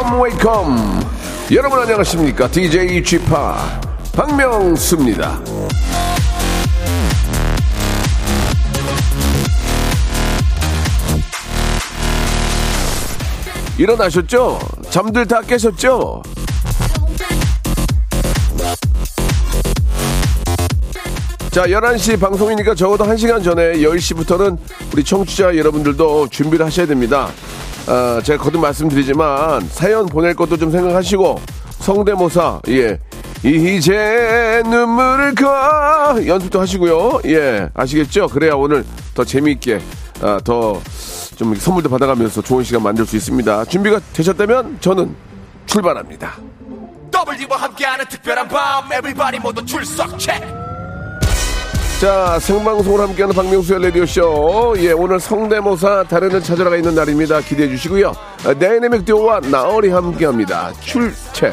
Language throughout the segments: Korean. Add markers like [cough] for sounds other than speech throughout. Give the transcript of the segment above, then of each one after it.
Welcome, welcome. 여러분 안녕하십니까? DJ p 박명수입니다. 일어나셨죠? 잠들 다 깨셨죠? 자, 11시 방송이니까 적어도 1시간 전에 10시부터는 우리 청취자 여러분들도 준비를 하셔야 됩니다. 아, 제가 거듭 말씀드리지만 사연 보낼 것도 좀 생각하시고 성대모사, 예. 이제 눈물을 가 연습도 하시고요. 예. 아시겠죠? 그래야 오늘 더 재미있게, 아, 더좀 선물도 받아가면서 좋은 시간 만들 수 있습니다. 준비가 되셨다면 저는 출발합니다. W와 함께하는 특별한 밤 Everybody 모두 출석 체크 자, 생방송을 함께하는 박명수의 라디오쇼. 예, 오늘 성대모사 달인을 찾으러가 있는 날입니다. 기대해 주시고요. 아, 다이내믹 듀오와 나얼이 함께합니다. 출첵.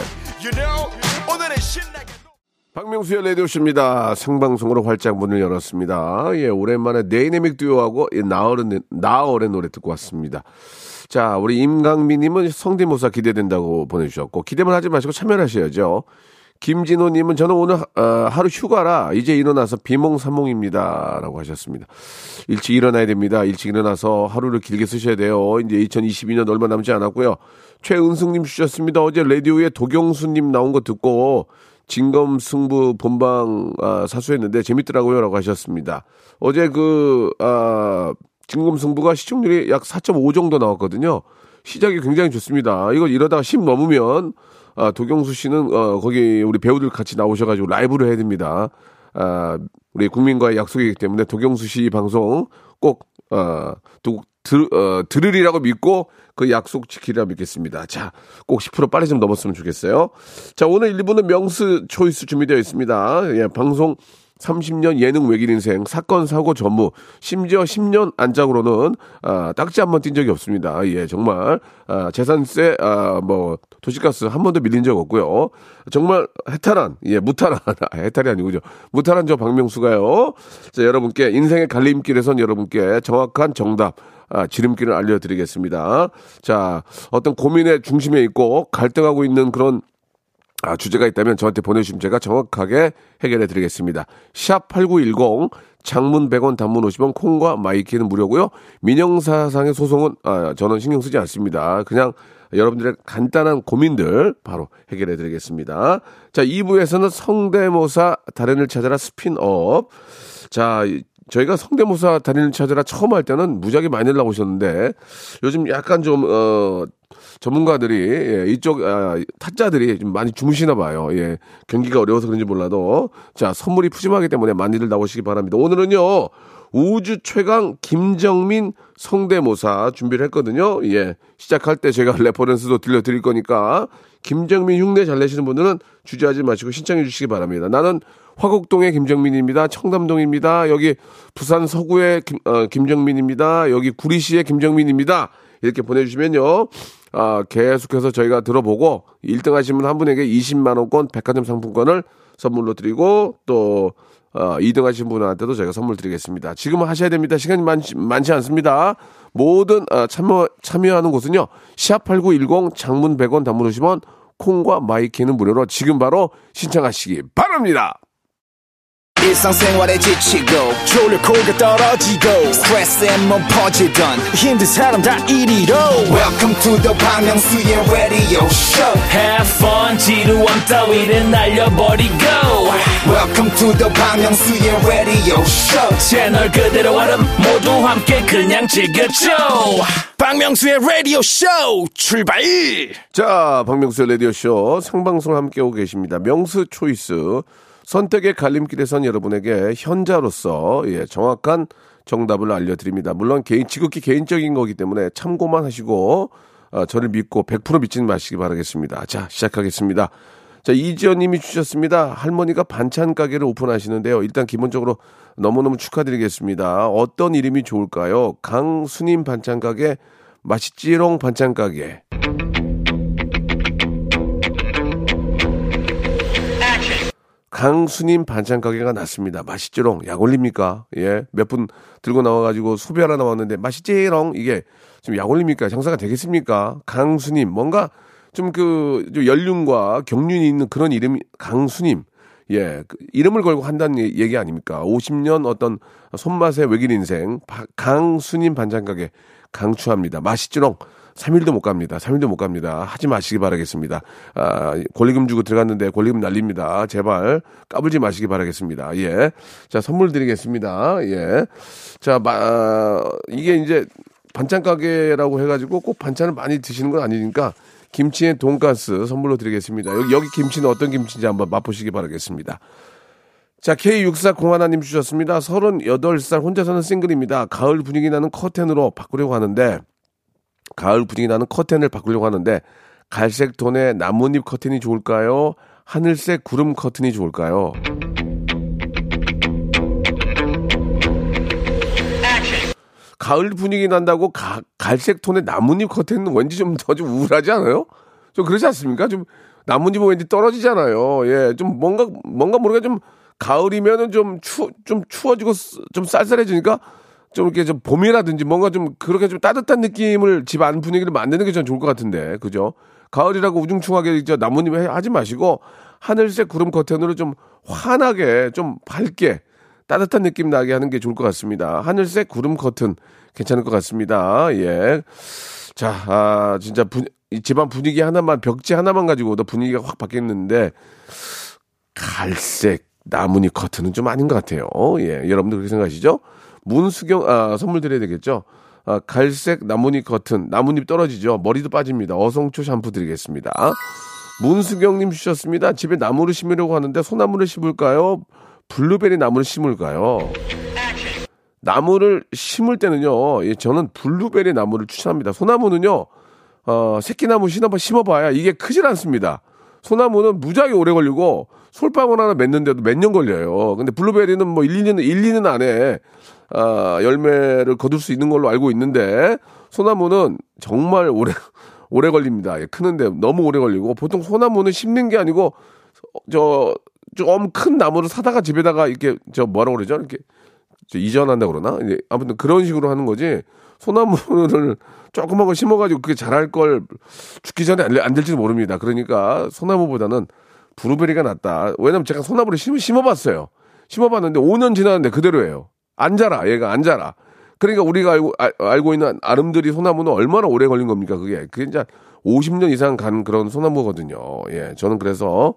박명수의 라디오쇼입니다. 생방송으로 활짝 문을 열었습니다. 예, 오랜만에 다이내믹 듀오하고 예, 나얼은, 나얼의 노래 듣고 왔습니다. 자, 우리 임강민님은 성대모사 기대된다고 보내주셨고, 기대만 하지 마시고 참여를 하셔야죠. 김진호님은 저는 오늘 어, 하루 휴가라 이제 일어나서 비몽사몽입니다. 라고 하셨습니다. 일찍 일어나야 됩니다. 일찍 일어나서 하루를 길게 쓰셔야 돼요. 이제 2022년 얼마 남지 않았고요. 최은숙님 주셨습니다. 어제 라디오에 도경수님 나온 거 듣고 진검승부 본방 아, 사수했는데 재밌더라고요. 라고 하셨습니다. 어제 그, 아, 진검승부가 시청률이 약 4.5 정도 나왔거든요. 시작이 굉장히 좋습니다. 이거 이러다가 10 넘으면 아, 도경수 씨는 어, 거기 우리 배우들 같이 나오셔가지고 라이브를 해야 됩니다. 아, 우리 국민과의 약속이기 때문에 도경수 씨 방송 꼭 어, 두, 들, 어, 들으리라고 믿고 그 약속 지키리라 믿겠습니다. 자, 꼭 10% 빨리 좀 넘었으면 좋겠어요. 자, 오늘 1부는 명수 초이스 준비되어 있습니다. 예, 방송 30년 예능 외길 인생 사건 사고 전무 심지어 10년 안짝으로는 아, 딱지 한번띈 적이 없습니다. 예, 정말 아, 재산세 아, 뭐 도시가스 한 번도 밀린 적 없고요. 정말 해탈한 예 무탈한 [laughs] 아, 해탈이 아니고 죠 무탈한 저 박명수가요. 자 여러분께 인생의 갈림길에선 여러분께 정확한 정답 아, 지름길을 알려드리겠습니다. 자 어떤 고민의 중심에 있고 갈등하고 있는 그런 아, 주제가 있다면 저한테 보내주시면 제가 정확하게 해결해 드리겠습니다. 샵 8910 장문 100원 단문 50원 콩과 마이케이는 무료고요. 민형사상의 소송은 아, 저는 신경 쓰지 않습니다. 그냥 여러분들의 간단한 고민들 바로 해결해 드리겠습니다. 자, 2부에서는 성대모사 달인을 찾아라 스핀오프. 자, 이- 저희가 성대모사 달인을 찾아라 처음 할 때는 무지하게 많이 나오셨는데 요즘 약간 좀, 어, 전문가들이 예, 이쪽 아, 타짜들이 좀 많이 주무시나 봐요. 예, 경기가 어려워서 그런지 몰라도 자 선물이 푸짐하기 때문에 많이들 나오시기 바랍니다. 오늘은요 우주 최강 김정민 성대모사 준비를 했거든요. 예, 시작할 때 제가 [laughs] reference도 들려드릴 거니까 김정민 흉내 잘 내시는 분들은 주저하지 마시고 신청해 주시기 바랍니다. 나는 화곡동의 김정민입니다. 청담동입니다. 여기 부산 서구의 김, 어, 김정민입니다. 여기 구리시의 김정민입니다. 이렇게 보내주시면요. 아, 계속해서 저희가 들어보고 1등 하시면 한 분에게 20만원권 백화점 상품권을 선물로 드리고 또 어, 2등 하신 분한테도 저희가 선물 드리겠습니다. 지금 하셔야 됩니다. 시간이 많지, 많지 않습니다. 모든 어, 참여, 참여하는 곳은요. 샵8910 장문 100원 단문 50원 콩과 마이케이는 무료로 지금 바로 신청하시기 바랍니다. 일상생활에 지치고, 졸려 코가 떨어지고, 스트레스에 몸 퍼지던, 힘든 사람 다 이리로. welcome to the Park Myung-soo's radio show Have fun 지루함 따위를 날려버리고 welcome to the Park Myung-soo's radio show 채널 그대로 얼음 모두 함께 그냥 즐겨줘 박명수의 라디오 쇼 출발 자, 박명수의 라디오 쇼 생방송 함께하고 계십니다. 명수 초이스. 선택의 갈림길에선 여러분에게 현자로서 예, 정확한 정답을 알려드립니다. 물론 개인, 지극히 개인적인 거기 때문에 참고만 하시고, 아, 저를 믿고 100% 믿지는 마시기 바라겠습니다. 자, 시작하겠습니다. 자, 이지연 님이 주셨습니다. 할머니가 반찬 가게를 오픈하시는데요. 일단 기본적으로 너무너무 축하드리겠습니다. 어떤 이름이 좋을까요? 강수님 반찬 가게, 맛있지롱 반찬 가게. 강수님 반찬 가게가 났습니다. 맛있지롱. 약 올립니까? 예. 몇 분 들고 나와가지고 소비하러 나왔는데 맛있지롱. 이게 지금 약 올립니까? 장사가 되겠습니까? 강수님. 뭔가 좀그 연륜과 경륜이 있는 그런 이름이 강수님. 예. 그 이름을 걸고 한다는 얘- 얘기 아닙니까? 50년 어떤 손맛의 외길 인생. 바- 강수님 반찬 가게 강추합니다. 맛있지롱. 3일도 못 갑니다. 3일도 못 갑니다. 하지 마시기 바라겠습니다. 아, 권리금 주고 들어갔는데 권리금 날립니다. 제발 까불지 마시기 바라겠습니다. 예. 자, 선물 드리겠습니다. 예. 자, 마, 아, 이게 이제 반찬 가게라고 해가지고 꼭 반찬을 많이 드시는 건 아니니까 김치에 돈가스 선물로 드리겠습니다. 여기, 여기 김치는 어떤 김치인지 한번 맛보시기 바라겠습니다. 자, K6401님 주셨습니다. 38살 혼자 사는 싱글입니다. 가을 분위기 나는 커튼으로 바꾸려고 하는데, 가을 분위기 나는 커튼을 바꾸려고 하는데, 갈색 톤의 나뭇잎 커튼이 좋을까요? 하늘색 구름 커튼이 좋을까요? 가을 분위기 난다고 가- 갈색 톤의 나뭇잎 커튼은 왠지 좀 더좀 우울하지 않아요? 좀 그렇지 않습니까? 좀 나뭇잎은 왠지 떨어지잖아요. 예, 좀 뭔가 뭔가 모르게 좀 가을이면은 좀 추, 좀 추워지고 쓰- 좀 쌀쌀해지니까 좀 이렇게 좀 봄이라든지 뭔가 좀 그렇게 좀 따뜻한 느낌을 집 안 분위기를 만드는 게 전 좋을 것 같은데, 그죠? 가을이라고 우중충하게 저 나뭇잎 해- 하지 마시고 하늘색 구름 커튼으로 좀 환하게 좀 밝게 따뜻한 느낌 나게 하는 게 좋을 것 같습니다. 하늘색 구름 커튼 괜찮을 것 같습니다. 예. 자, 아, 진짜 분, 이 집안 분위기 하나만, 벽지 하나만 가지고도 분위기가 확 바뀌었는데, 갈색 나뭇잎 커튼은 좀 아닌 것 같아요. 예. 여러분들 그렇게 생각하시죠? 문수경, 아, 선물 드려야 되겠죠? 아, 갈색 나뭇잎 커튼, 나뭇잎 떨어지죠? 머리도 빠집니다. 어성초 샴푸 드리겠습니다. 문수경님 주셨습니다. 집에 나무를 심으려고 하는데 소나무를 심을까요? 블루베리 나무를 심을까요? 나무를 심을 때는요, 예, 저는 블루베리 나무를 추천합니다. 소나무는요, 어, 새끼나무 심어봐, 심어봐야 이게 크질 않습니다. 소나무는 무지하게 오래 걸리고 솔방울 하나 맺는데도 몇 년 걸려요. 근데 블루베리는 뭐 1, 2년, 1, 2년 안에 아, 열매를 거둘 수 있는 걸로 알고 있는데 소나무는 정말 오래 [laughs] 오래 걸립니다. 예, 크는데 너무 오래 걸리고 보통 소나무는 심는 게 아니고 저 좀 큰 나무를 사다가 집에다가 이렇게 저 뭐라고 그러죠? 이렇게 저 이전한다 그러나? 이제 아무튼 그런 식으로 하는 거지. 소나무를 조그만 걸 심어가지고 그게 자랄 걸 죽기 전에 안, 안 될지도 모릅니다. 그러니까 소나무보다는 브루베리가 낫다. 왜냐면 제가 소나무를 심, 심어봤어요. 심어봤는데 5년 지났는데 그대로예요. 안 자라. 얘가 안 자라. 그러니까 우리가 알고, 아- 알고 있는 아름드리 소나무는 얼마나 오래 걸린 겁니까? 그게. 그게 이제 50년 이상 간 그런 소나무거든요. 예. 저는 그래서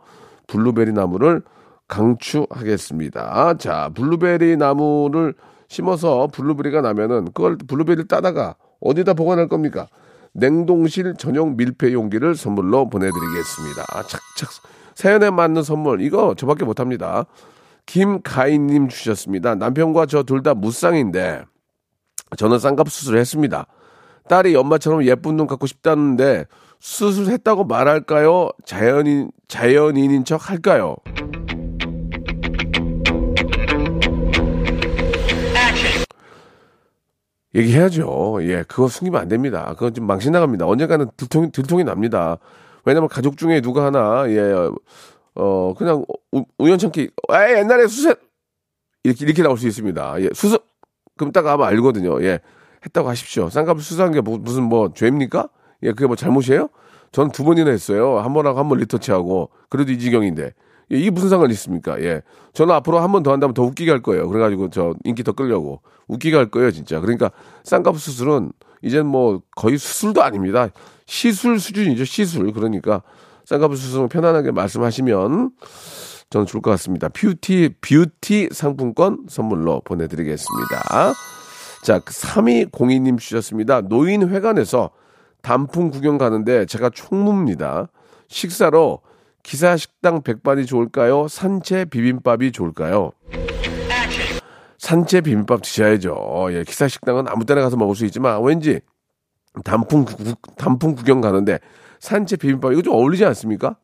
블루베리 나무를 강추하겠습니다. 자, 블루베리 나무를 심어서 블루베리가 나면은 그걸 블루베리를 따다가 어디다 보관할 겁니까? 냉동실 전용 밀폐 용기를 선물로 보내드리겠습니다. 착착 사연에 맞는 선물 이거 저밖에 못합니다. 김가인님 주셨습니다. 남편과 저 둘 다 무쌍인데 저는 쌍꺼풀 수술을 했습니다. 딸이 엄마처럼 예쁜 눈 갖고 싶다는데 수술했다고 말할까요? 자연인 자연인인 척 할까요? 얘기해야죠. 예, 그거 숨기면 안 됩니다. 그건 좀 망신 나갑니다. 언젠가는 들통이, 들통이 납니다. 왜냐면 가족 중에 누가 하나, 예, 어, 그냥 우, 우연찮게, 에 옛날에 수술, 이렇게, 이렇게 나올 수 있습니다. 예, 수술, 그럼 딱 아마 알거든요. 예, 했다고 하십시오. 쌍꺼풀 수술한 게 뭐- 무슨 뭐 죄입니까? 예, 그게 뭐 잘못이에요? 저는 두 번이나 했어요. 한 번 하고 한 번 리터치하고. 그래도 이 지경인데. 예, 이게 무슨 상관이 있습니까? 예. 저는 앞으로 한 번 더 한다면 더 웃기게 할 거예요. 그래가지고 저 인기 더 끌려고. 웃기게 할 거예요, 진짜. 그러니까 쌍꺼풀 수술은 이젠 뭐 거의 수술도 아닙니다. 시술 수준이죠, 시술. 그러니까 쌍꺼풀 수술은 편안하게 말씀하시면 저는 좋을 것 같습니다. 뷰티, 뷰티 상품권 선물로 보내드리겠습니다. 자, 3202님 주셨습니다. 노인회관에서 단풍 구경 가는데 제가 총무입니다. 식사로 기사 식당 백반이 좋을까요? 산채 비빔밥이 좋을까요? 산채 비빔밥 드셔야죠. 예, 기사 식당은 아무 때나 가서 먹을 수 있지만 왠지 단풍 구, 단풍 구경 가는데 산채 비빔밥 이거 좀 어울리지 않습니까?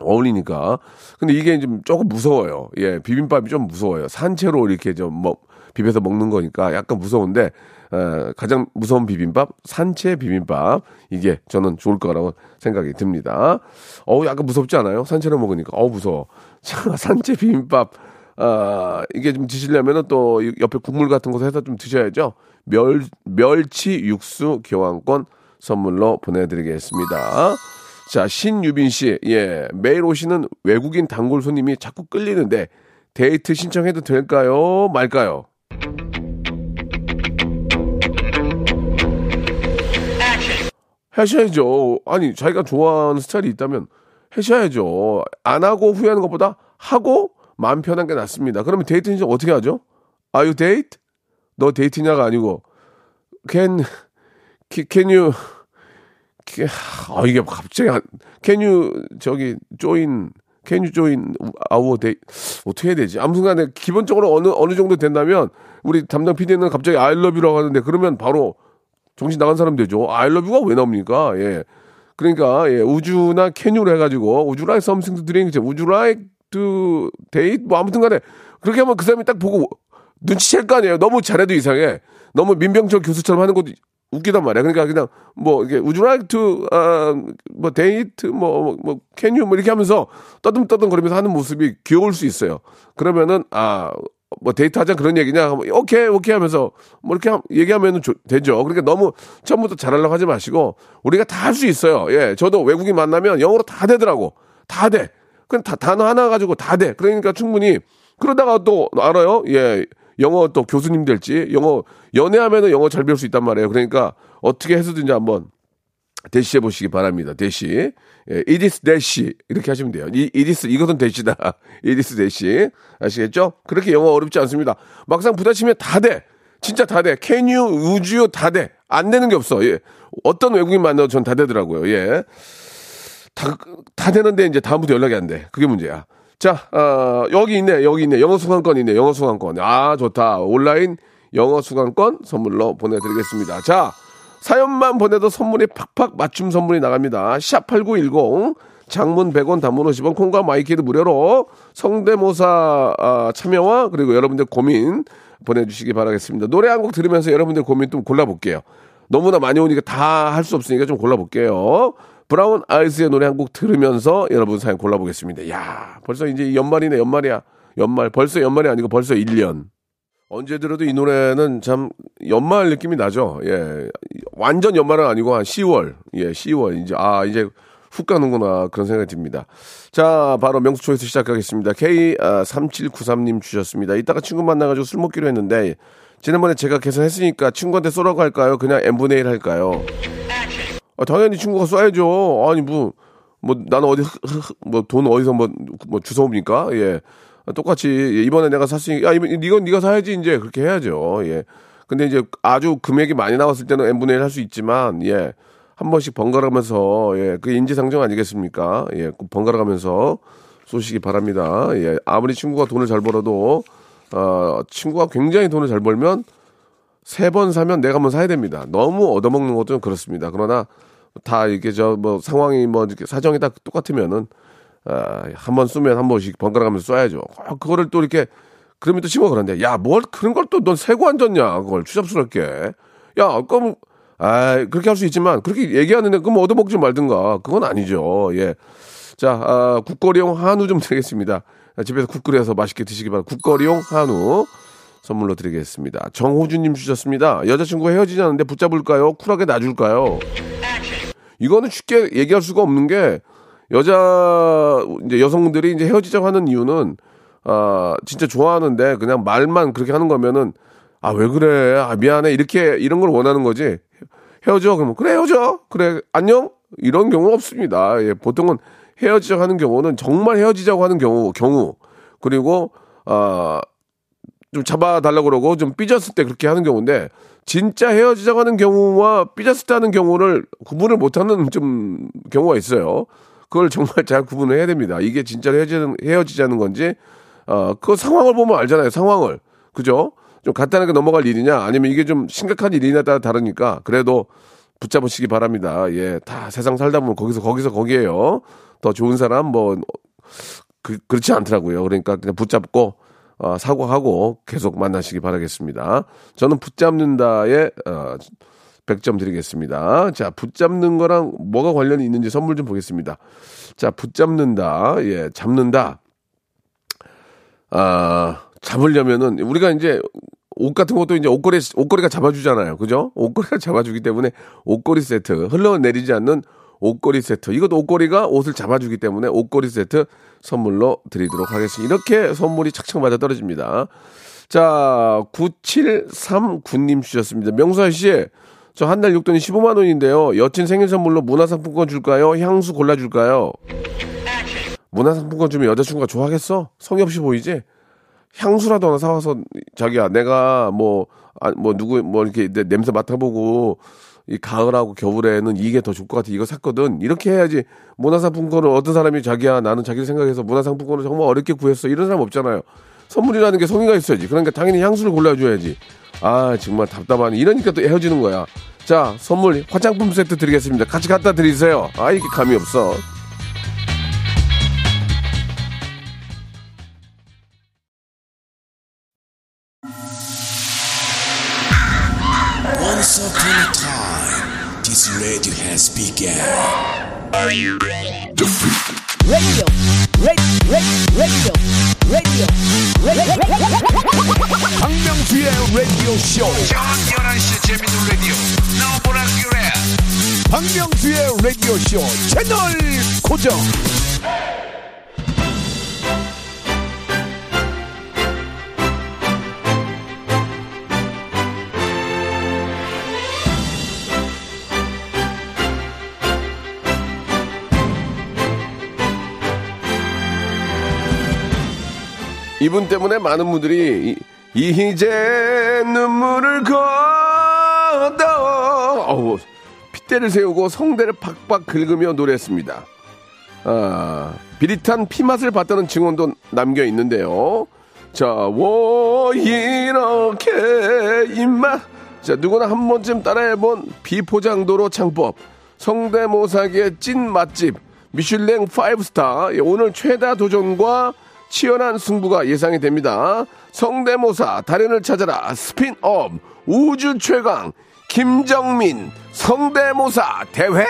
어울리니까. 근데 이게 좀 조금 무서워요. 예, 비빔밥이 좀 무서워요. 산채로 이렇게 좀 뭐 비벼서 먹는 거니까 약간 무서운데 어, 가장 무서운 비빔밥 산채 비빔밥 이게 저는 좋을 거라고 생각이 듭니다. 어우 약간 무섭지 않아요? 산채를 먹으니까 어우 무서워. [laughs] 자, 산채 비빔밥 아, 이게 좀 드시려면은 또 옆에 국물 같은 거 해서 좀 드셔야죠. 멸, 멸치 육수 교환권 선물로 보내드리겠습니다. 자, 신유빈 씨, 예, 매일 오시는 외국인 단골 손님이 자꾸 끌리는데 데이트 신청해도 될까요? 말까요? 하셔야죠. 아니, 자기가 좋아하는 스타일이 있다면 하셔야죠. 안 하고 후회하는 것보다 하고 마음 편한 게 낫습니다. 그러면 데이트 신청 어떻게 하죠? Are you date? 너 데이트냐가 아니고 can can you 아 이게 갑자기 can you 저기 join can you join our date 어떻게 해야 되지? 아무튼간에 기본적으로 어느 어느 정도 된다면 우리 담당 PD는 갑자기 I love you라고 하는데 그러면 바로 정신 나간 사람 되죠. I love you가 왜 나옵니까? 예. 그러니까 예, 우주나 캐뉴로 해가지고 우주 like something to drink, 우주 like to date 뭐 아무튼간에 그렇게 하면 그 사람이 딱 보고 눈치챌 거 아니에요. 너무 잘해도 이상해. 너무 민병철 교수처럼 하는 것도 웃기단 말이야. 그러니까 그냥 뭐 이게 would you to 아뭐 데이트 뭐뭐 뭐, can 뭐 이렇게 하면서 떠듬떠듬 거리면서 하는 모습이 귀여울 수 있어요. 그러면은 아 뭐 데이트 하자 그런 얘기냐? 오케이 오케이 하면서 뭐 이렇게 얘기하면은 되죠. 그러니까 너무 처음부터 잘하려고 하지 마시고 우리가 다 할 수 있어요. 예, 저도 외국인 만나면 영어로 다 되더라고. 다 돼. 그냥 다 단어 하나 가지고 다 돼. 그러니까 충분히 그러다가 또 알아요. 예, 영어 또 교수님 될지 영어 연애하면은 영어 잘 배울 수 있단 말이에요. 그러니까 어떻게 해서든지 한번 대시해 보시기 바랍니다. 대시. 예, it is dash 이렇게 하시면 돼요. 이 it is 이것은 대시다. [laughs] it is dash 아시겠죠? 그렇게 영어 어렵지 않습니다. 막상 부딪히면 다 돼. 진짜 다 돼. 캐뉴 우주요 다 돼. 안 되는 게 없어. 예. 어떤 외국인 만나도 전 다 되더라고요. 예. 다, 다 되는데 이제 다음부터 연락이 안 돼. 그게 문제야. 자, 어, 여기 있네, 여기 있네. 영어 수강권 있네, 영어 수강권. 아, 좋다. 온라인 영어 수강권 선물로 보내드리겠습니다. 자, 사연만 보내도 선물이 팍팍 맞춤 선물이 나갑니다. 샵8910 장문 100원 단문 50원 콩과 마이케이는 무료로 성대모사 아, 참여와 그리고 여러분들 고민 보내주시기 바라겠습니다. 노래 한 곡 들으면서 여러분들 고민 좀 골라볼게요. 너무나 많이 오니까 다 할 수 없으니까 좀 골라볼게요. 브라운 아이스의 노래 한 곡 들으면서 여러분 사연 골라보겠습니다. 야 벌써 이제 연말이네, 연말이야. 연말. 벌써 연말이 아니고 벌써 1년. 언제 들어도 이 노래는 참 연말 느낌이 나죠. 예. 완전 연말은 아니고 한 10월. 예, 10월. 이제, 아, 이제 훅 가는구나. 그런 생각이 듭니다. 자, 바로 명수 초이스 시작하겠습니다. K3793님 주셨습니다. 이따가 친구 만나가지고 술 먹기로 했는데, 지난번에 제가 계산했으니까 친구한테 쏘라고 할까요? 그냥 N분의 1 할까요? 아, 당연히 친구가 쏴야죠. 아니, 뭐, 뭐, 나는 어디, 뭐, 돈 어디서 뭐, 뭐, 주워옵니까? 예. 똑같이, 이번에 내가 샀으니, 야, 이번, 이건 네가 사야지, 이제. 그렇게 해야죠. 예. 근데 이제 아주 금액이 많이 나왔을 때는 N분의 1 할 수 있지만, 예. 한 번씩 번갈아 가면서, 예. 그 인지상정 아니겠습니까? 예. 번갈아 가면서 쏘시기 바랍니다. 예. 아무리 친구가 돈을 잘 벌어도, 어, 친구가 굉장히 돈을 잘 벌면, 세 번 사면 내가 한번 사야 됩니다. 너무 얻어먹는 것도 그렇습니다. 그러나, 다 이게 저 뭐 상황이 뭐 이렇게 사정이 다 똑같으면은 아, 한 번 쓰면 한 번씩 번갈아 가면서 쏴야죠. 아, 그거를 또 이렇게 그러면 또 친구가 그런데 야 뭘 그런 걸 또 넌 세고 앉았냐 그걸 추잡스럽게 야 그럼 아 그렇게 할 수 있지만 그렇게 얘기하는데 그럼 얻어먹지 말든가 그건 아니죠 예. 자 아, 국거리용 한우 좀 [laughs] 드리겠습니다. 집에서 국 끓여서 맛있게 드시기 바랍니다. 국거리용 한우 선물로 드리겠습니다. 정호준님 주셨습니다. 여자친구가 헤어지자는데 붙잡을까요? 쿨하게 놔줄까요? 이거는 쉽게 얘기할 수가 없는 게 여자 이제 여성분들이 이제 헤어지자고 하는 이유는 아 진짜 좋아하는데 그냥 말만 그렇게 하는 거면은 아 왜 그래? 아 미안해. 이렇게 이런 걸 원하는 거지. 헤어져. 그러면 그래 헤어져. 그래 안녕. 이런 경우 없습니다. 예 보통은 헤어지자고 하는 경우는 정말 헤어지자고 하는 경우 경우. 그리고 아좀 잡아달라고 그러고 좀 삐졌을 때 그렇게 하는 경우인데 진짜 헤어지자고 하는 경우와 하는 경우를 구분을 못하는 좀 경우가 있어요. 그걸 정말 잘 구분을 해야 됩니다. 이게 진짜 헤어지는, 헤어지자는 건지, 어, 그 상황을 보면 알잖아요. 상황을. 그죠? 좀 간단하게 넘어갈 일이냐, 아니면 이게 좀 심각한 일이냐에 따라 다르니까, 그래도 붙잡으시기 바랍니다. 예, 다 세상 살다 보면 거기서, 거기서 거기에요. 더 좋은 사람, 뭐, 그, 그렇지 않더라고요. 그러니까 그냥 붙잡고, 어, 사과하고 계속 만나시기 바라겠습니다. 저는 붙잡는다에 어, 100점 드리겠습니다. 자, 붙잡는 거랑 뭐가 관련이 있는지 선물 좀 보겠습니다. 자, 붙잡는다. 예, 잡는다. 아, 잡으려면은 우리가 이제 옷 같은 것도 이제 옷걸이 옷걸이가 잡아주잖아요, 그죠? 옷걸이가 [laughs] 잡아주기 때문에 옷걸이 세트 흘러내리지 않는 옷걸이 세트 이것도 옷걸이가 옷을 잡아주기 때문에 옷걸이 세트 선물로 드리도록 하겠습니다. 이렇게 선물이 착착 맞아 떨어집니다. 자, 9739님 주셨습니다. 명수아 씨, 저 한 달 용돈이 15만 원인데요. 여친 생일 선물로 문화상품권 줄까요? 향수 골라줄까요? 문화상품권 주면 여자친구가 좋아하겠어? 성의 없이 보이지? 향수라도 하나 사와서 자기야 내가 뭐, 아, 뭐 누구 뭐 이렇게 내- 냄새 맡아보고 이 가을하고 겨울에는 이게 더 좋을 것 같아. 이거 샀거든. 이렇게 해야지 문화상품권을 어떤 사람이 자기야 나는 자기를 생각해서 문화상품권을 정말 어렵게 구했어. 이런 사람 없잖아요. 선물이라는 게 성의가 있어야지. 그러니까 당연히 향수를 골라줘야지. 아 정말 답답하네. 이러니까 또 헤어지는 거야. 자 선물 화장품 세트 드리겠습니다. 같이 갖다 드리세요. 아 이게 감이 없어. This radio has begun. radio, radio, radio, radio, 박명수의 라디오 쇼. 저녁 11시 재밌는 라디오. 너보라 그래. 박명수의 라디오 쇼 채널 고정. 이분 때문에 많은 분들이 이, 이제 눈물을 걷어 어우, 핏대를 세우고 성대를 팍팍 긁으며 노래했습니다. 아, 비릿한 피맛을 봤다는 증언도 남겨 있는데요. 자, 워 이렇게 입맛. 자, 누구나 한 번쯤 따라해본 비포장도로 창법. 성대모사계의 찐 맛집. 미슐랭 5스타. 예, 오늘 최다 도전과 치열한 승부가 예상이 됩니다. 성대모사 달인을 찾아라 스핀업 우주 최강 김정민 성대모사 대회.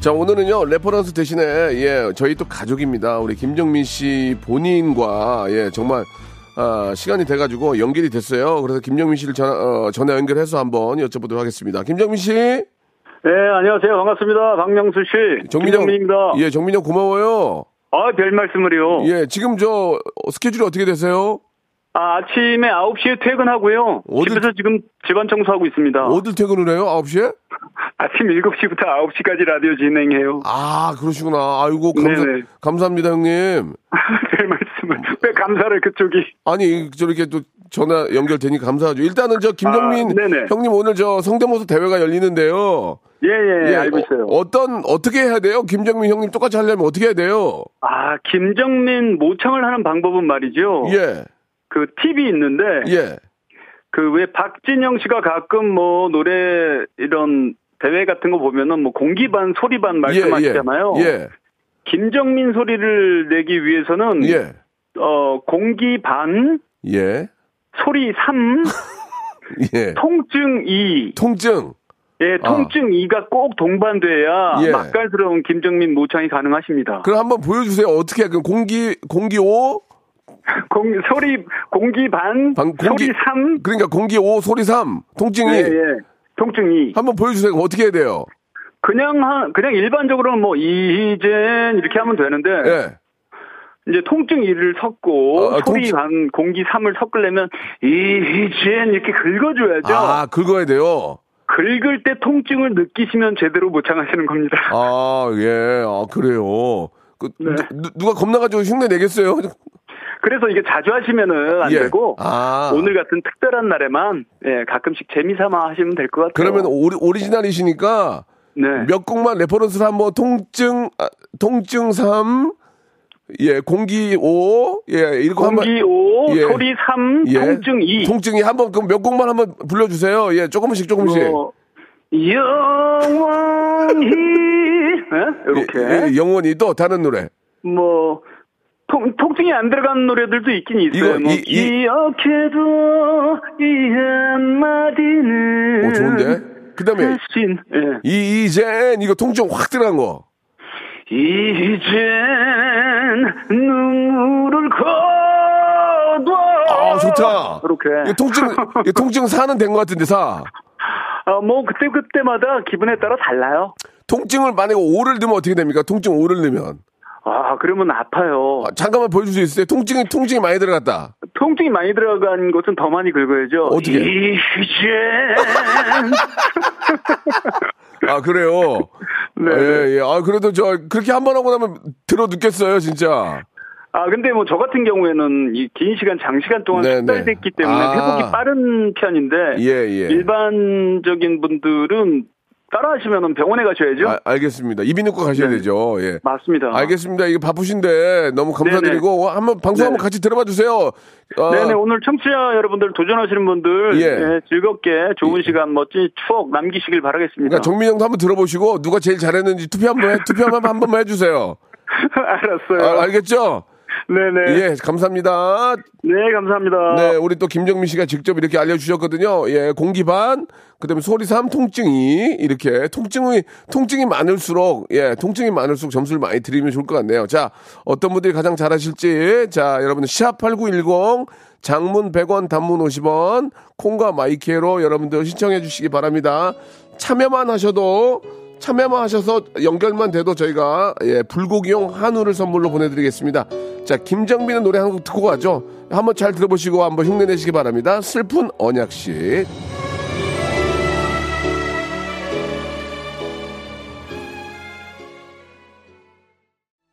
자 오늘은요 reference 대신에 예 저희 또 가족입니다 우리 김정민 씨 본인과 예 정말 아, 시간이 돼가지고 연결이 됐어요 그래서 김정민 씨를 전화, 어, 전화 연결해서 한번 여쭤보도록 하겠습니다 김정민 씨 네, 안녕하세요. 반갑습니다. 박명수 씨. 정민영 김정민입니다. 예 정민영 고마워요 아, 별 말씀을요. 예 지금 저 스케줄이 어떻게 되세요 아, 아침에 9시에 퇴근하고요. 어디- 집에서 지금 집안 청소하고 있습니다. 어딜 퇴근을 해요 9시에 [laughs] 아침 7시부터 9시까지 라디오 진행해요. 아 그러시구나 아이고 감사, 네네. 감사합니다 형님 [laughs] 별 말씀을. [laughs] 왜 감사를 그쪽이. 아니 저렇게 또 전화 연결되니까 감사하죠 일단은 저 김정민 아. 형님 오늘 저 성대모사 대회가 열리는데요 예, 예, 예, 알고 있어요. 어, 떤 어떻게 해야 돼요? 김정민 형님 똑같이 하려면 어떻게 해야 돼요? 아, 김정민 모창을 하는 방법은 말이죠. 예, 그 팁이 있는데, 예, 그 왜 박진영 씨가 가끔 뭐 노래 이런 대회 같은 거 보면은 뭐 공기 반 소리 반 말씀하시잖아요. 예, 김정민 소리를 내기 위해서는 예, 어, 공기 반, 예, 소리 3, [laughs] 예. 통증 2. 통증. 예, 통증 2가 꼭 동반돼야 예. 맛깔스러운 김정민 모창이 가능하십니다. 그럼 한번 보여주세요. 어떻게 그 공기 공기 5 [laughs] 공, 소리, 공기 반, 방- 공기- 소리 3, 그러니까 공기 5 소리 3 통증이 예, 예. 통증 2. 한번 보여주세요. 어떻게 해야 돼요? 그냥, 한, 그냥 일반적으로 뭐, 이젠, 이렇게 하면 되는데, 예. 이제 통증 2를 섞고, 어, 어, 소리 통증- 반, 공기 3을 섞으려면, 이젠, 이렇게 긁어줘야죠. 아 긁어야 돼요. 긁을 때 통증을 느끼시면 제대로 모창하시는 겁니다. 아 예, 아 그래요. 그 네. 누, 누가 겁나가지고 흉내 내겠어요? 그래서 이게 자주 하시면은 안 예. 되고 아. 오늘 같은 특별한 날에만 예, 가끔씩 재미삼아 하시면 될 것 같아요. 그러면 오리, 오리지널이시니까 네. 몇 곡만 reference를 한번 통증 아, 통증 3 예, 공기 5 예, 이거 한 번 공기 5, 예. 소리 3, 예. 통증 2. 통증이 한번 그럼 몇 곡만 한번 불러 주세요. 예, 조금씩 조금씩. 뭐, 영원히 예? 이렇게. 예, 예, 영원히 또 다른 노래. 뭐, 통, 통증이 안 들어간 노래들도 있긴 있어요. 이거, 뭐, 이- 이- 기억해도 이 한마디는. 오, 좋은데? 그 다음에 예. 이, 이젠 이거 통증 확 들어간 거. 이젠 눈물을 거둬. 아, 좋다. 이렇게. 이거 통증, 이거 통증 사는 된 것 같은데, 사. 아, 뭐, 그때그때마다 기분에 따라 달라요. 통증을 만약에 오를 넣으면 어떻게 됩니까? 통증 오를 넣으면. 아, 그러면 아파요. 아, 잠깐만 보여줄 수 있어요? 통증이, 통증이 많이 들어갔다. 통증이 많이 들어간 곳은 더 많이 긁어야죠. 어떻게? [laughs] 아, 그래요? 네. 예, 예. 아, 그래도 저, 그렇게 한 번 하고 나면 들어 눕겠어요, 진짜. 아, 근데 뭐 저 같은 경우에는 이 긴 시간, 장시간 동안 네, 숙달됐기 네. 때문에 아. 회복이 빠른 편인데 예, 예. 일반적인 분들은 따라하시면 병원에 가셔야죠. 아, 알겠습니다. 이비인후과 가셔야 네. 되죠. 예. 맞습니다. 알겠습니다. 이게 바쁘신데 너무 감사드리고 한번 방송 한번 네네. 같이 들어봐 주세요. 어, 네네, 오늘 청취자 여러분들 도전하시는 분들 예. 예, 즐겁게 좋은 시간, 멋진 추억 남기시길 바라겠습니다. 그러니까 정민영도 한번 들어보시고 누가 제일 잘했는지 투표 한번 해, 투표 한번 한 번만 해주세요. [laughs] 알았어요. 아, 알겠죠? 네네. 예, 감사합니다. 네, 감사합니다. 네, 우리 또 김정민 씨가 직접 이렇게 알려주셨거든요. 예, 공기 반, 그 다음에 소리 삼, 통증이, 이렇게, 통증이, 통증이 많을수록, 예, 통증이 많을수록 점수를 많이 드리면 좋을 것 같네요. 자, 어떤 분들이 가장 잘하실지, 자, 여러분들, 샵8910, 장문 100원, 단문 50원, 콩과 마이케로 여러분들 신청해 주시기 바랍니다. 참여만 하셔도, 참여만 하셔서 연결만 돼도 저희가 예, 불고기용 한우를 선물로 보내드리겠습니다. 자, 김정민의 노래 한 곡 듣고 가죠. 한번 잘 들어보시고 한번 흉내내시기 바랍니다. 슬픈 언약식.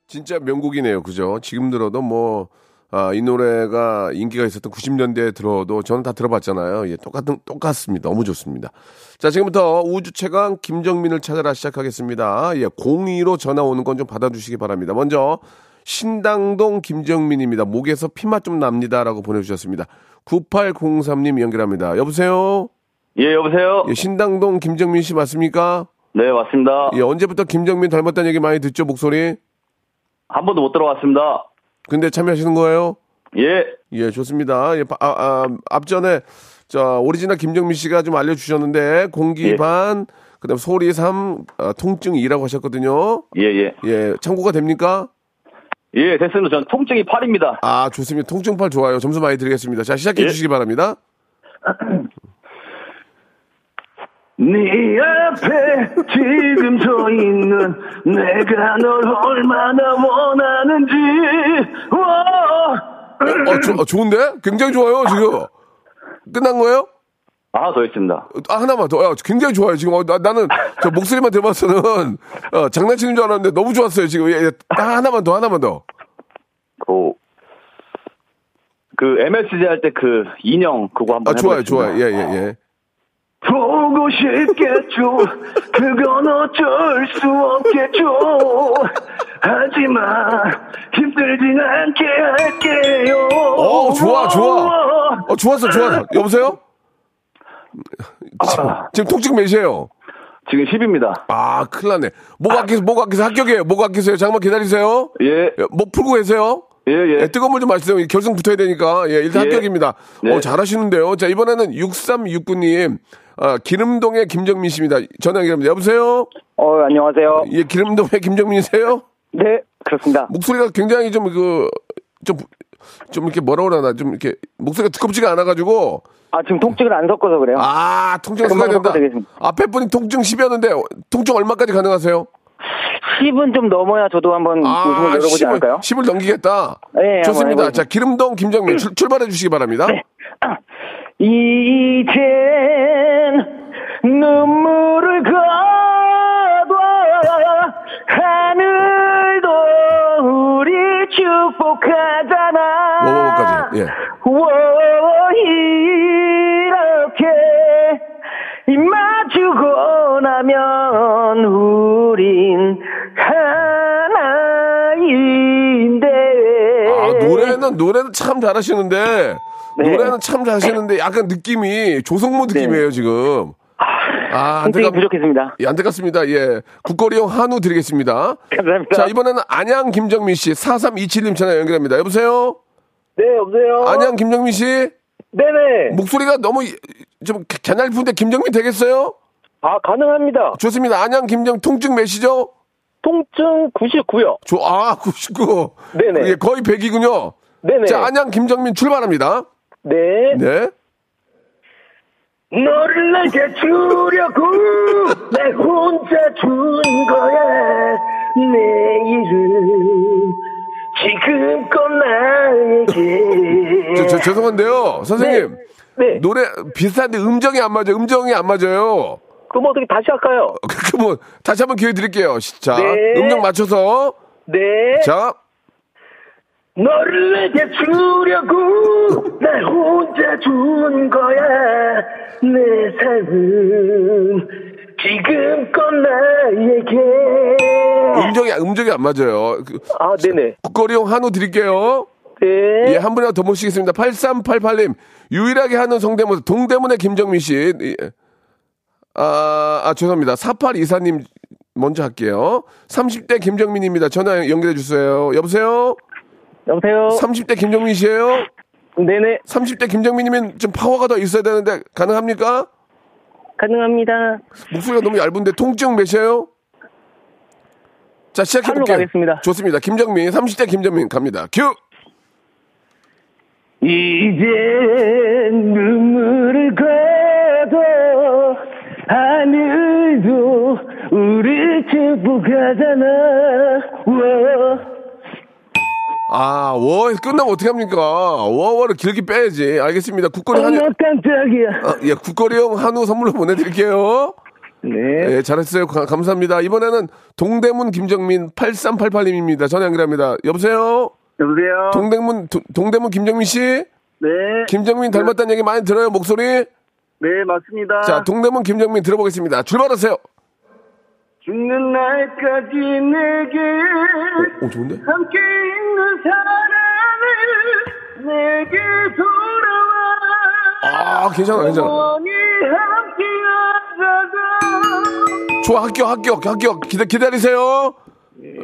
진짜 명곡이네요. 그죠? 지금 들어도 뭐, 아, 이 노래가 인기가 있었던 90년대에 들어도 저는 다 들어봤잖아요. 예, 똑같은, 똑같습니다. 너무 좋습니다. 자, 지금부터 우주 최강 김정민을 찾아라 시작하겠습니다. 예, 02로 전화 오는 건 좀 받아주시기 바랍니다. 먼저, 신당동 김정민입니다. 목에서 피맛 좀 납니다 라고 보내주셨습니다. 9803님 연결합니다. 여보세요? 예, 여보세요? 예, 신당동 김정민 씨 맞습니까? 네, 맞습니다. 예, 언제부터 김정민 닮았다는 얘기 많이 듣죠, 목소리? 한 번도 못 들어왔습니다. 근데 참여하시는 거예요? 예, 예, 좋습니다. 예, 바- 아, 아, 앞전에 저 오리지널 김정민 씨가 좀 알려주셨는데 공기 예. 반, 그다음 소리 3, 아, 통증 2라고 하셨거든요. 예, 예. 예, 참고가 됩니까? 예, 됐습니다. 전 통증이 팔입니다. 아, 좋습니다. 통증팔 좋아요. 점수 많이 드리겠습니다. 자, 시작해 예. 주시기 바랍니다. [clears throat] 네 앞에 지금 서 있는 내가 널 얼마나 원하는지, 와! 어, 조- 어, 좋은데? 굉장히 좋아요, 지금. 끝난 거예요? 하나 더 있습니다. 아, 하나만 더. 야, 굉장히 좋아요. 지금 어, 나, 나는 저 목소리만 들어봤서는 어, 장난치는 줄 알았는데 너무 좋았어요. 지금. 예, 예. 딱 하나만 더, 하나만 더. 그, 그 MSG 할 때 그 인형 그거 한번 아, 좋아요, 해보겠습니다. 좋아요. 예, 예, 예. 보고 싶겠죠. [laughs] 그건 어쩔 수 없겠죠. 하지만 힘들진 않게 할게요. 어, 좋아, 좋아. 어, 좋았어, 좋았어. 여보세요? 지금, 지금 통증 몇이에요? 지금 10입니다. 아, 큰일 났네. 목 아끼세요, 목 아끼세요. 합격이에요. 목 아끼세요. 잠깐만 기다리세요. 예, 예, 목 풀고 계세요. 예, 예. 예, 뜨거운 물 좀 마시세요. 결승 붙어야 되니까. 예, 일단 예. 합격입니다. 네. 어, 잘하시는데요. 자, 이번에는 6369님. 아, 기름동의 김정민 씨입니다. 전화 연결합니다. 여보세요? 어, 안녕하세요. 예, 기름동의 김정민이세요? 네, 그렇습니다. 목소리가 굉장히 좀 그, 좀, 좀 이렇게 뭐라 그러나, 좀 이렇게, 목소리가 두껍지가 않아가지고, 아, 지금 통증을 안 섞어서 그래요. 아, 통증 금방 쓰가 된다. 앞에 분이 통증 10이었는데, 통증 얼마까지 가능하세요? 10은 좀 넘어야 저도 한번 웃음을 열어보지 않을까요? 10을 넘기겠다. 네, 좋습니다. 자, 기름동 김정민 출, 출발해 주시기 바랍니다. 네. 이젠 눈물을 거둬 하늘도 우리 축복하잖아. 워워워까지, 예. 워, 이렇게 입 맞추고 나면 우린 하나인데. 아, 노래는, 노래는 참 잘하시는데, 네. 노래는 참 잘하시는데, 약간 느낌이 조성모 느낌이에요, 지금. 아, 통증이 안타깝- 부족했습니다. 예, 안타깝습니다. 예. 국거리용 한우 드리겠습니다. 감사합니다. 자, 이번에는 안양 김정민 씨, 4327님 전화 연결합니다. 여보세요? 네, 여보세요? 안양 김정민 씨? 네네. 목소리가 너무 이- 좀 개날픈데 김정민 되겠어요? 아, 가능합니다. 좋습니다. 안양 김정 통증 몇이죠? 통증 99요. 조, 아, 99. 네네. 예, 거의 100이군요. 네네. 자, 안양 김정민 출발합니다. 네. 네. 너를 내게 주려고 [laughs] 날 혼자 준 거야 내일은 지금껏 나에게 저, 저, 죄송한데요. 선생님. 네. 노래 비슷한데 음정이 안 맞아요. 음정이 안 맞아요. 그럼 어떻게 다시 할까요? [laughs] 그, 뭐, 다시 한번 기회 드릴게요. 자, 네. 음정 맞춰서. 네 자, 너를 내게 주려고 날 혼자 준 거야 내 삶은 지금껏 나에게 음정이, 음정이 안 맞아요. 그, 아 네네 국거리용 한우 드릴게요. 네 예, 한 분이라도 더 모시겠습니다. 8388님. 유일하게 하는 성대모사, 동대문의 김정민 씨. 예. 아, 아, 죄송합니다. 4824님 먼저 할게요. 30대 김정민입니다. 전화 연결해 주세요. 여보세요? 여보세요 30대 김정민 씨예요 네네 30대 김정민이면 좀 파워가 더 있어야 되는데 가능합니까? 가능합니다 목소리가 너무 얇은데 통증 몇이에요? 자, 시작해 볼게요. 가겠습니다. 좋습니다. 김정민, 30대 김정민 갑니다. 큐! 이제 눈물을 가도 하늘도 우리 축복하잖아 워. 아, 워 끝나면 어떻게 합니까? 워워를 길게 빼야지. 알겠습니다. 국거리 한우, 깜짝이야 아, 예, 국거리 형 한우 선물로 보내드릴게요. 네 예, 잘했어요. 가- 감사합니다. 이번에는 동대문 김정민 8388님입니다. 전화 연결합니다. 여보세요? 여보세요. 동대문, 도- 동대문 김정민 씨? 네, 김정민 닮았다는 얘기 많이 들어요, 목소리? 네 맞습니다. 자, 동대문 김정민 들어보겠습니다. 출발하세요. 죽는 날까지 내게 오, 좋은데? 함께 있는 사랑을 내게 돌아와. 아, 괜찮아, 괜찮아. 좋아, 합격, 합격, 합격. 기다, 기다리세요.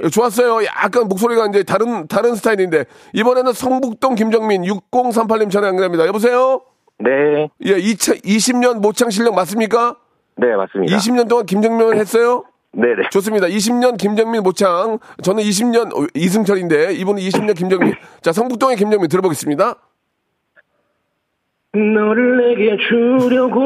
예, 좋았어요. 약간 목소리가 이제 다른, 다른 스타일인데. 이번에는 성북동 김정민 6038님 전화 연결합니다. 여보세요? 네, 예, 2020년 모창 실력 맞습니까? 네 맞습니다. 20년 동안 김정민을 했어요? 네네. 좋습니다. 20년 김정민 모창. 저는 20년 이승철인데, 이분은 20년 김정민. [laughs] 자, 성북동의 김정민 들어보겠습니다. 너를 내게 주려고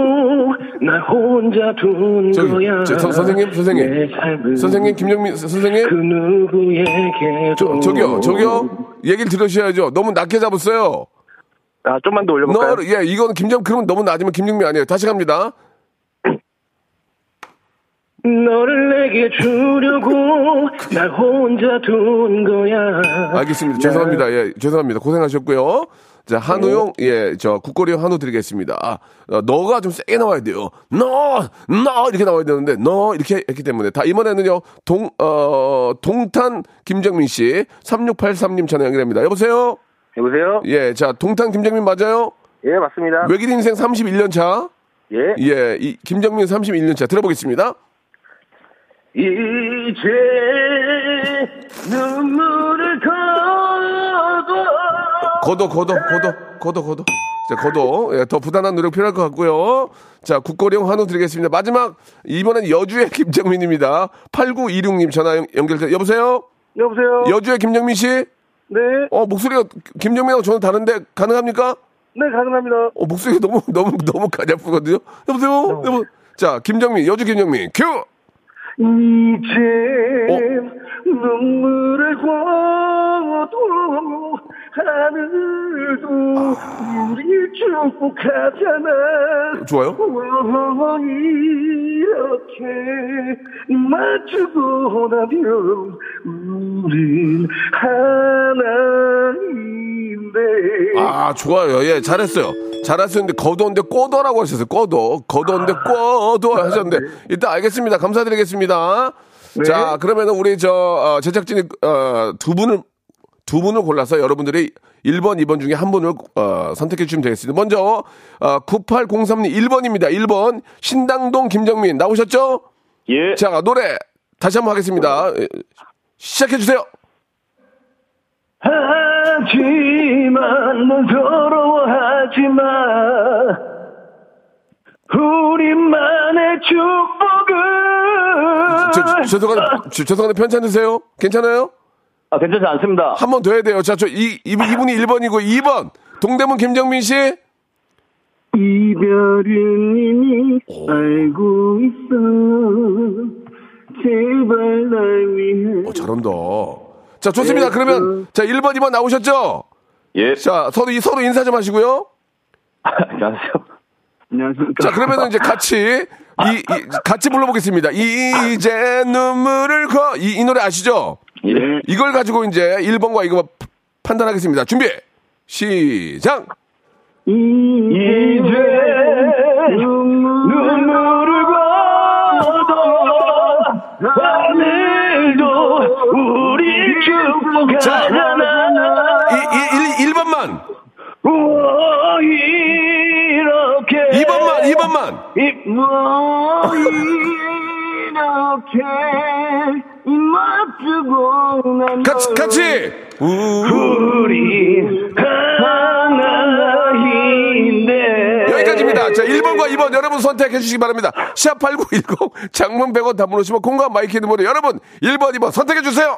날 혼자 둔 저기, 거야 저, 선- 선생님, 선생님. 선생님, 김정민 선- 선생님. 그 누구에게도 저, 저기요, 저기요. 얘기를 들으셔야죠. 너무 낮게 잡았어요. 아 좀만 더 올려볼까요? 너, 예, 이건 김정, 그러면 너무 낮으면 김정민 아니에요. 다시 갑니다. 너를 내게 주려고 날 혼자 둔 거야 알겠습니다. 죄송합니다. 예, 죄송합니다. 고생하셨고요. 자, 한우용, 예, 저, 국거리용 한우 드리겠습니다. 아, 어, 너가 좀 세게 나와야 돼요. 너, 너, 이렇게 나와야 되는데, 너, 이렇게 했기 때문에. 다, 이번에는요, 동, 어, 동탄 김정민 씨, 3683님 전화 연결합니다. 여보세요? 여보세요? 예, 자, 동탄 김정민 맞아요? 예 맞습니다. 외길 인생 31년 차. 예. 예, 이, 김정민 31년 차. 들어보겠습니다. 이제 눈물을 걷어, 거둬 걷어, 걷어, 걷어, 걷어. 자, 걷어. 예, 더 부단한 노력 필요할 것 같고요. 자, 국거리용 한우 드리겠습니다. 마지막, 이번엔 여주의 김정민입니다. 8926님 전화 연- 연결돼. 여보세요? 여보세요. 여주의 김정민 씨? 네, 어, 목소리가 김정민하고 저는 다른데 가능합니까? 네 가능합니다. 어, 목소리가 너무, 너무, 너무 가냘프거든요. 여보세요? 여보. 자, 김정민, 여주 김정민, 큐! 이제 어? 눈물을 거둬 하늘도 우리 축복하잖아 좋아요? 어, 이렇게 맞추고 나면 우린 하나 인데 아, 좋아요. 예, 잘했어요. 잘하셨는데, 거도인데 꼬도라고 하셨어요. 꼬도. 거도인데 꼬도 하셨는데, 일단 알겠습니다. 감사드리겠습니다. 자, 그러면은 우리 저, 어, 제작진이, 어, 두 분을, 두 분을 골라서 여러분들이 1번, 2번 중에 한 분을 어, 선택해 주시면 되겠습니다. 먼저 어, 9803님 1번입니다. 1번 신당동 김정민 나오셨죠? 예. 자 노래 다시 한번 하겠습니다. 예, 시작해 주세요. 하지만 넌 서러워하지 마 우리만의 축복은 저, 저, 죄송한데, 저, 죄송한데 편찮으세요? 괜찮아요? 아, 괜찮지 않습니다. 한 번 더 해야 돼요. 자, 저, 이, 이, 이분이 1번이고, 2번. 동대문 김정민 씨. 이별은 이미 알고 있어 제발 날 위해 어, 잘한다. 자, 좋습니다. 그러면, 자, 1번, 2번 나오셨죠? 예. 자, 서로, 서로 인사 좀 하시고요. [laughs] 안녕하세요. 안녕하십니까 자, 그러면은 이제 같이, 이, 이 같이 불러보겠습니다. 이제 눈물을 거, 이, 이 노래 아시죠? 예. 이걸 가지고 이제 1번과 이거 판단하겠습니다. 준비! 시작! 이제 눈물 이, 이, 1, 1번만! 우와, 이렇게 2번만, 2번만! 이, 우와, 이렇게 입 맞추고 난 같이, 널 같이! 우, 우리 하나인데 여기까지입니다. 자, 1번과 2번 여러분 선택해 주시기 바랍니다. 샵8910 장문 100원 담문 오시면 공감 마이크 있는 분들 여러분 1번, 2번 선택해 주세요.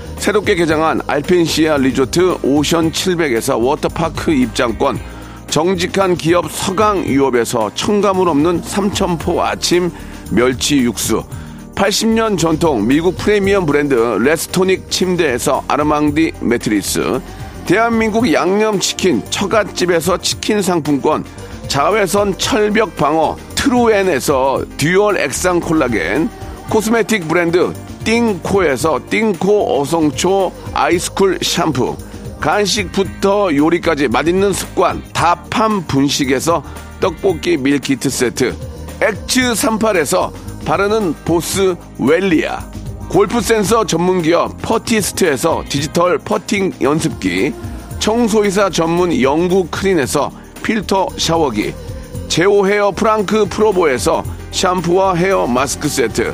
새롭게 개장한 알펜시아 리조트 오션 700에서 워터파크 입장권, 정직한 기업 서강유업에서 첨가물 없는 삼천포 아침 멸치 육수 80년 전통 미국 프리미엄 브랜드 레스토닉 침대에서 아르망디 매트리스 대한민국 양념치킨 처갓집에서 치킨 상품권 자외선 철벽 방어 트루엔에서 dual 액상 콜라겐 코스메틱 브랜드 띵코에서 띵코 어성초 ice cool 샴푸. 간식부터 요리까지 맛있는 습관 다팜 분식에서 떡볶이 밀키트 세트. 엑츠 38에서 바르는 보스 웰리아. 골프 센서 전문 기업 퍼티스트에서 디지털 퍼팅 연습기. 청소이사 전문 영구 크린에서 필터 샤워기. 제오 헤어 프랑크 프로보에서 샴푸와 헤어 마스크 세트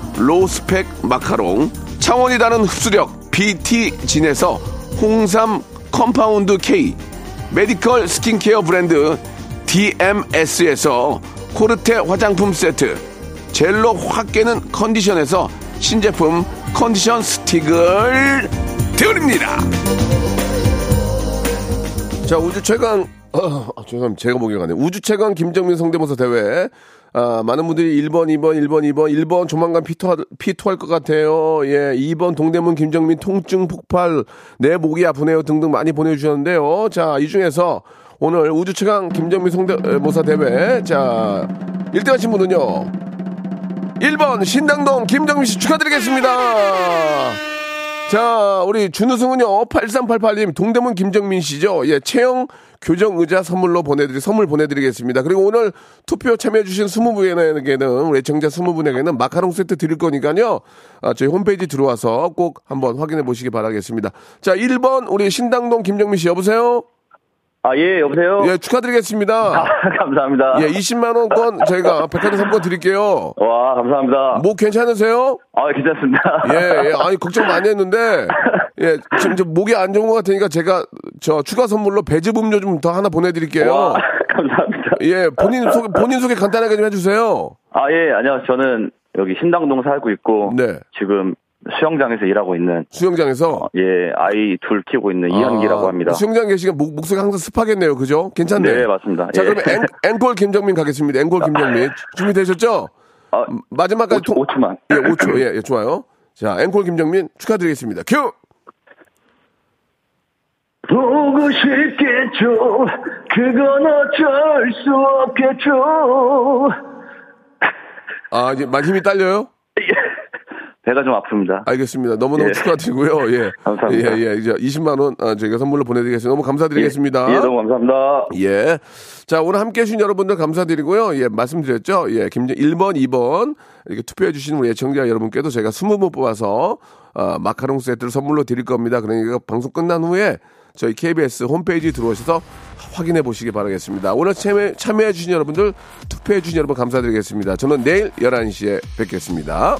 로스펙 마카롱 차원이 다른 흡수력 BT진에서 홍삼 compound K 메디컬 스킨케어 브랜드 DMS에서 코르테 화장품 세트 젤로 확 깨는 컨디션에서 신제품 컨디션 스틱을 드립니다. 자 우주 최강 어, 아, 죄송합니다. 제가 목이 가네. 우주 최강 김정민 성대모사 대회. 아, 많은 분들이 1번, 2번, 1번, 2번, 1번 조만간 피토할, 피토할 것 같아요. 예, 2번 동대문 김정민 통증 폭발, 내 목이 아프네요 등등 많이 보내주셨는데요. 자, 이 중에서 오늘 우주 최강 김정민 성대모사 대회. 자, 1등 하신 분은요. 1번 신당동 김정민 씨 축하드리겠습니다. 자, 우리 준우승은요, 8388님, 동대문 김정민 씨죠. 예, 체형 교정 의자 선물로 보내드리, 선물 보내드리겠습니다. 그리고 오늘 투표 참여해주신 20분에게는, 우리 애청자 20분에게는 마카롱 세트 드릴 거니까요. 아, 저희 홈페이지 들어와서 꼭 한번 확인해 보시기 바라겠습니다. 자, 1번, 우리 신당동 김정민 씨, 여보세요? 아, 예, 여보세요? 예, 축하드리겠습니다. 아, [laughs] 감사합니다. 예, 20만원권 저희가 백화점 상권 드릴게요. 와, 감사합니다. 목 괜찮으세요? 아, 괜찮습니다. 예, 예. 아니, 걱정 많이 했는데, 예, 지금 저 목이 안 좋은 것 같으니까 제가 저 추가 선물로 배즙 음료 좀 더 하나 보내드릴게요. 와, [laughs] 감사합니다. 예, 본인 소개, 본인 소개 간단하게 좀 해주세요. 아, 예, 안녕하세요. 저는 여기 신당동 살고 있고, 네. 지금 수영장에서 일하고 있는, 수영장에서. 예, 아이 둘 키우고 있는 이현기라고 아, 합니다. 수영장 계시면 목, 목소리가 항상 습하겠네요. 그죠? 괜찮네. 네, 맞습니다. 자, 예. 그러면 앵, [laughs] 앵콜 김정민 가겠습니다. 앵콜 김정민. 준비 되셨죠? 아, 마지막까지 5초, 5초만. 예, 5초. 예, 예, 좋아요. 자, 앵콜 김정민 축하드리겠습니다. 큐! 보고 싶겠죠. 그건 어쩔 수 없겠죠. 아, 이제 많이 힘이 딸려요? 배가 좀 아픕니다. 알겠습니다. 너무너무 예. 축하드리고요. 예. [laughs] 감사합니다. 예, 예. 이제 20만원 아, 저희가 선물로 보내드리겠습니다. 너무 감사드리겠습니다. 예, 너무 감사합니다. 예. 자, 오늘 함께 해주신 여러분들 감사드리고요. 예, 말씀드렸죠. 예, 김정 1번, 2번 이렇게 투표해주신 우리 애청자 여러분께도 저희가 20분 뽑아서 어, 마카롱 세트를 선물로 드릴 겁니다. 그러니까 방송 끝난 후에 저희 KBS 홈페이지 들어오셔서 확인해 보시기 바라겠습니다. 오늘 참여, 참여해주신 여러분들, 투표해주신 여러분 감사드리겠습니다. 저는 내일 11시에 뵙겠습니다.